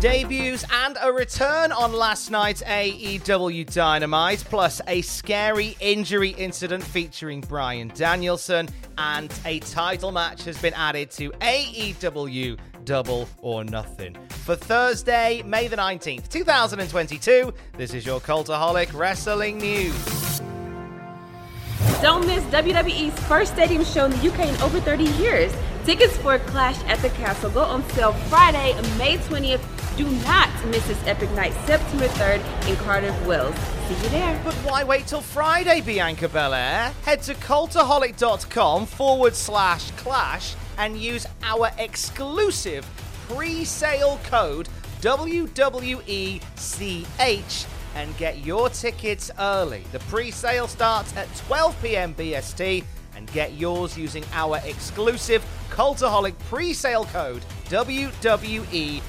Debuts and a return on last night's AEW Dynamite, plus a scary injury incident featuring Bryan Danielson, and a title match has been added to AEW Double or Nothing. For Thursday, May the 19th, 2022, this is your Cultaholic Wrestling News. Don't miss WWE's first stadium show in the UK in over 30 years. Tickets for Clash at the Castle go on sale Friday, May 20th. Do not miss this epic night, September 3rd in Cardiff, Wales. See you there. But why wait till Friday, Bianca Belair? Head to cultaholic.com forward slash clash and use our exclusive pre sale code WWECH and get your tickets early. The pre sale starts at 12 pm BST and get yours using our exclusive Cultaholic pre sale code WWECH.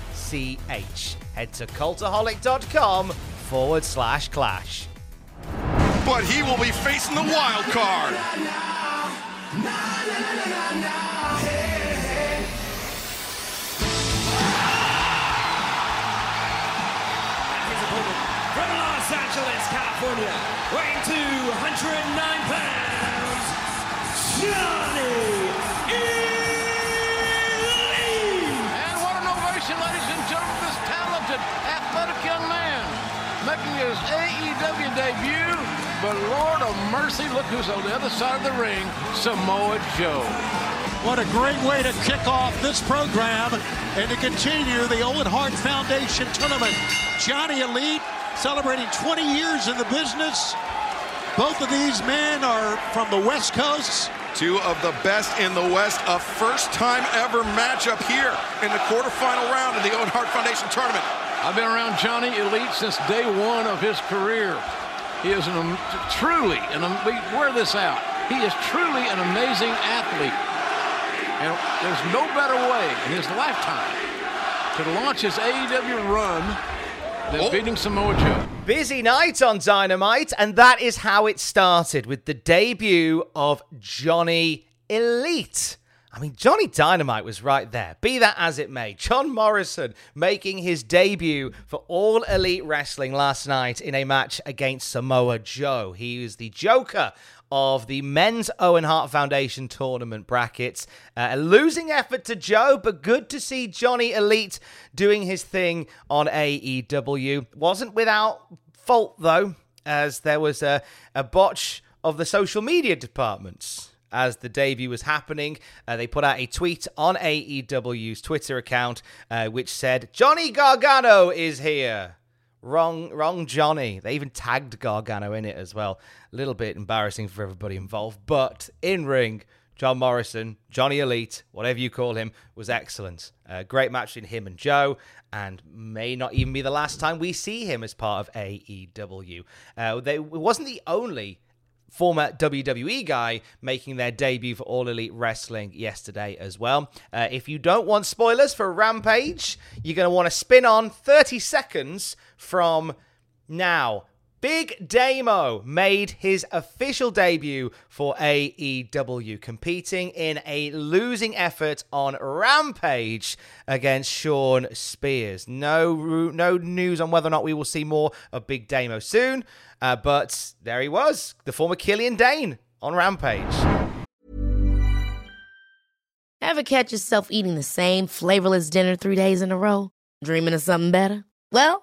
Head to cultaholic.com forward slash clash. But he will be facing the wild card. Angeles, California, weighing 209 pounds, Johnny Elite. And what an ovation, ladies and gentlemen, this talented, athletic young man making his AEW debut. But Lord of mercy, look who's on the other side of the ring, Samoa Joe. What a great way to kick off this program and to continue the Owen Hart Foundation tournament. Johnny Elite celebrating 20 years in the business. Both of these men are from the West Coast. Two of the best in the West. A first time ever matchup here in the quarterfinal round of the Owen Hart Foundation tournament. I've been around Johnny Elite since day one of his career. He is an, am- truly, and we wear this out. He is truly an amazing athlete. And there's no better way in his lifetime to launch his AEW run than Oh. beating Samoa Joe. Busy night on Dynamite, and that is how it started with the debut of Johnny Elite. I mean, Johnny Dynamite was right there. Be that as it may, John Morrison making his debut for All Elite Wrestling last night in a match against Samoa Joe. He was the Joker of the men's Owen Hart Foundation tournament brackets. Uh, a losing effort to Joe, but good to see Johnny Elite doing his thing on AEW. Wasn't without fault, though, as there was a, a botch of the social media departments. As the debut was happening, uh, they put out a tweet on AEW's Twitter account uh, which said, Johnny Gargano is here. Wrong, wrong Johnny. They even tagged Gargano in it as well. A little bit embarrassing for everybody involved, but in ring, John Morrison, Johnny Elite, whatever you call him, was excellent. Uh, great match in him and Joe, and may not even be the last time we see him as part of AEW. Uh, they, it wasn't the only former WWE guy making their debut for All Elite Wrestling yesterday as well. Uh, if you don't want spoilers for Rampage, you're going to want to spin on 30 seconds from now. Big Damo made his official debut for AEW, competing in a losing effort on Rampage against Shawn Spears. No, no news on whether or not we will see more of Big Damo soon, uh, but there he was, the former Killian Dain on Rampage. Ever catch yourself eating the same flavorless dinner three days in a row? Dreaming of something better? Well,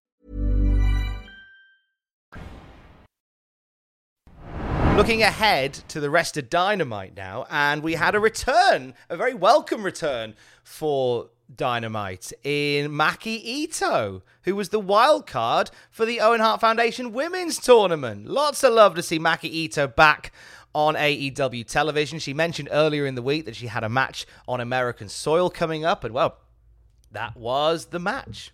Looking ahead to the rest of Dynamite now, and we had a return, a very welcome return for Dynamite in Maki Itoh, who was the wild card for the Owen Hart Foundation Women's Tournament. Lots of love to see Maki Itoh back on AEW television. She mentioned earlier in the week that she had a match on American soil coming up, and well, that was the match.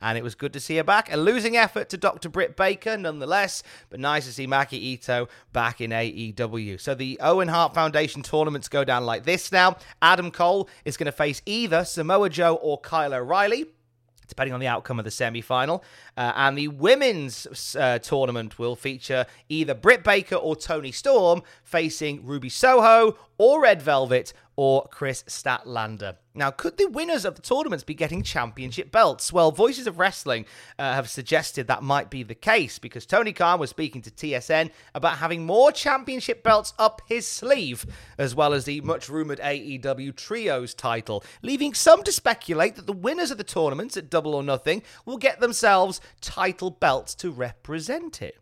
And it was good to see her back. A losing effort to Dr. Britt Baker, nonetheless, but nice to see Maki Itoh back in AEW. So the Owen Hart Foundation tournaments go down like this now. Adam Cole is going to face either Samoa Joe or Kyle O'Reilly depending on the outcome of the semi final. Uh, and the women's uh, tournament will feature either Britt Baker or Toni Storm facing Ruby Soho or Red Velvet or Kris Statlander. Now, could the winners of the tournaments be getting championship belts? Well, Voices of Wrestling uh, have suggested that might be the case because Tony Khan was speaking to TSN about having more championship belts up his sleeve, as well as the much rumored AEW Trios title, leaving some to speculate that the winners of the tournaments at Double or Nothing will get themselves title belts to represent it.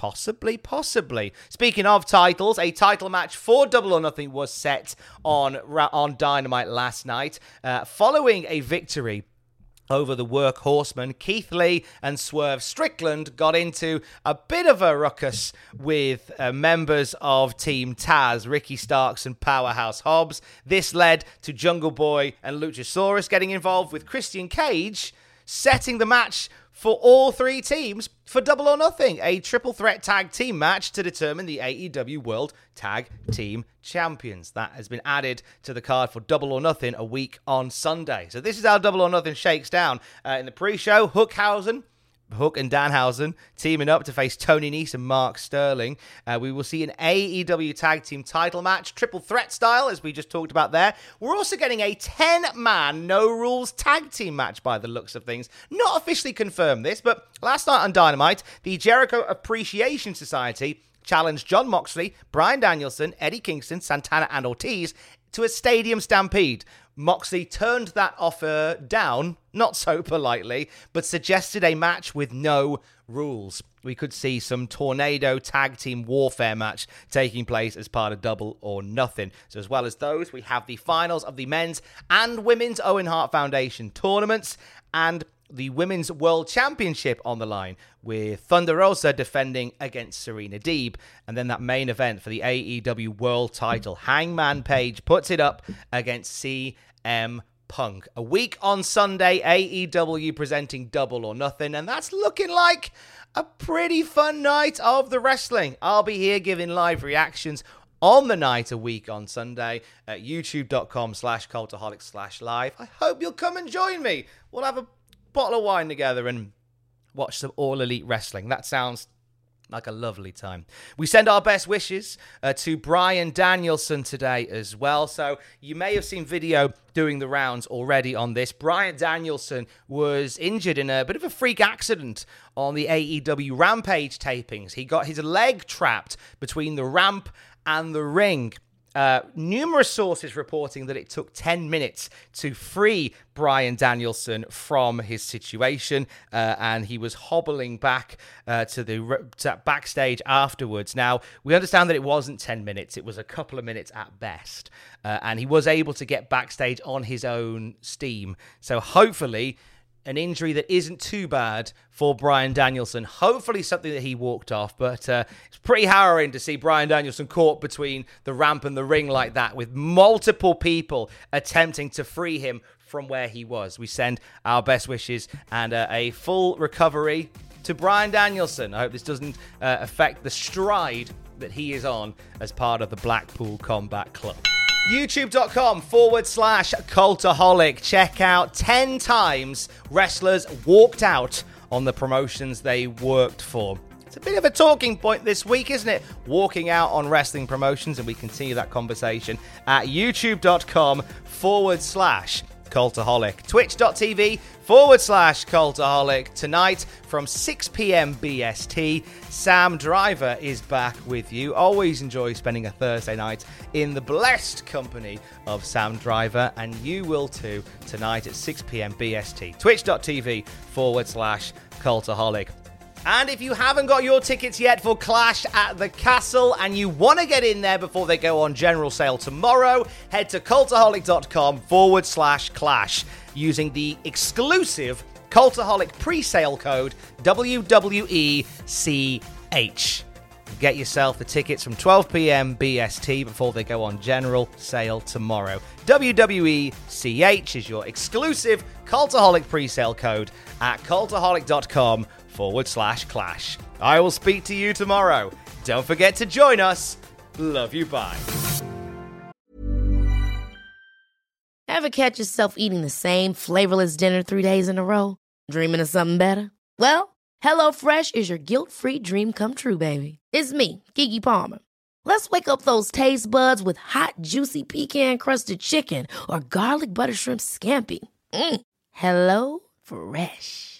Possibly, possibly. Speaking of titles, a title match for Double or Nothing was set on on Dynamite last night, uh, following a victory over the workhorsemen. Keith Lee and Swerve Strickland got into a bit of a ruckus with uh, members of Team Taz, Ricky Starks and Powerhouse Hobbs. This led to Jungle Boy and Luchasaurus getting involved with Christian Cage, setting the match for all three teams for Double or Nothing, a triple threat tag team match to determine the AEW World Tag Team Champions. That has been added to the card for Double or Nothing a week on Sunday. So this is how Double or Nothing shakes down. Uh, in the pre-show, Hookhausen Hook and Danhausen teaming up to face Tony Nese and Mark Sterling. Uh, we will see an AEW Tag Team title match, triple threat style, as we just talked about there. We're also getting a 10 man, no rules tag team match by the looks of things. Not officially confirmed this, but last night on Dynamite, the Jericho Appreciation Society challenged Jon Moxley, Bryan Danielson, Eddie Kingston, Santana, and Ortiz to a stadium stampede. Moxley turned that offer down, not so politely, but suggested a match with no rules. We could see some tornado tag team warfare match taking place as part of Double or Nothing. So, as well as those, we have the finals of the men's and women's Owen Hart Foundation tournaments and the Women's World Championship on the line, with Thunder Rosa defending against Serena Deeb. And then that main event for the AEW World title. Hangman Page puts it up against CM Punk. A week on Sunday, AEW presenting Double or Nothing. And that's looking like a pretty fun night of the wrestling. I'll be here giving live reactions on the night a week on Sunday at youtube.com slash cultaholic slash live. I hope you'll come and join me. We'll have a bottle of wine together and watch some All Elite Wrestling. That sounds like a lovely time. We send our best wishes uh, to Bryan Danielson today as well. So you may have seen video doing the rounds already on this. Bryan Danielson was injured in a bit of a freak accident on the AEW Rampage tapings. He got his leg trapped between the ramp and the ring uh, numerous sources reporting that it took 10 minutes to free Bryan Danielson from his situation, uh, and he was hobbling back uh, to the to backstage afterwards. Now, we understand that it wasn't 10 minutes, it was a couple of minutes at best, uh, and he was able to get backstage on his own steam. So, hopefully, an injury that isn't too bad for Bryan Danielson. Hopefully, something that he walked off, but uh, it's pretty harrowing to see Bryan Danielson caught between the ramp and the ring like that, with multiple people attempting to free him from where he was. We send our best wishes and uh, a full recovery to Bryan Danielson. I hope this doesn't uh, affect the stride that he is on as part of the Blackpool Combat Club. YouTube.com forward slash cultaholic. Check out 10 times wrestlers walked out on the promotions they worked for. It's a bit of a talking point this week, isn't it? Walking out on wrestling promotions, and we continue that conversation at youtube.com forward slash cultaholic. Twitch.tv forward slash cultaholic. Tonight from 6 p.m. BST, Sam Driver is back with you. Always enjoy spending a Thursday night in the blessed company of Sam Driver, and you will too tonight at 6 p.m. BST. Twitch.tv forward slash cultaholic. And if you haven't got your tickets yet for Clash at the Castle and you want to get in there before they go on general sale tomorrow, head to cultaholic.com forward slash clash using the exclusive Cultaholic pre sale code WWECH. Get yourself the tickets from 12 p.m. BST before they go on general sale tomorrow. WWECH is your exclusive Cultaholic pre sale code at cultaholic.com forward slash clash. I will speak to you tomorrow. Don't forget to join us. Love you, bye. Ever catch yourself eating the same flavorless dinner three days in a row? Dreaming of something better? Well, HelloFresh is your guilt free dream come true, baby. It's me, Keke Palmer. Let's wake up those taste buds with hot, juicy pecan crusted chicken or garlic butter shrimp scampi. Mm. Hello Fresh.